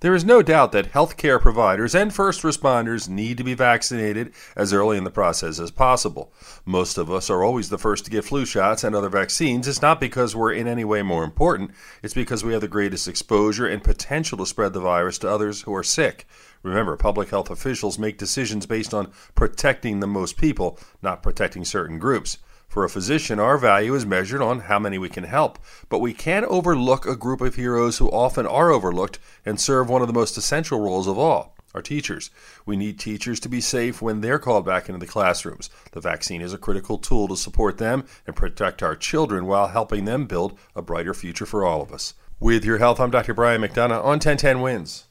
There is no doubt that healthcare providers and first responders need to be vaccinated as early in the process as possible. Most of us are always the first to get flu shots and other vaccines. It's not because we're in any way more important, it's because we have the greatest exposure and potential to spread the virus to others who are sick. Remember, public health officials make decisions based on protecting the most people, not protecting certain groups. For a physician, our value is measured on how many we can help, but we can't overlook a group of heroes who often are overlooked and serve one of the most essential roles of all our teachers. We need teachers to be safe when they're called back into the classrooms. The vaccine is a critical tool to support them and protect our children while helping them build a brighter future for all of us. With your health, I'm Dr. Brian McDonough on 1010 Wins.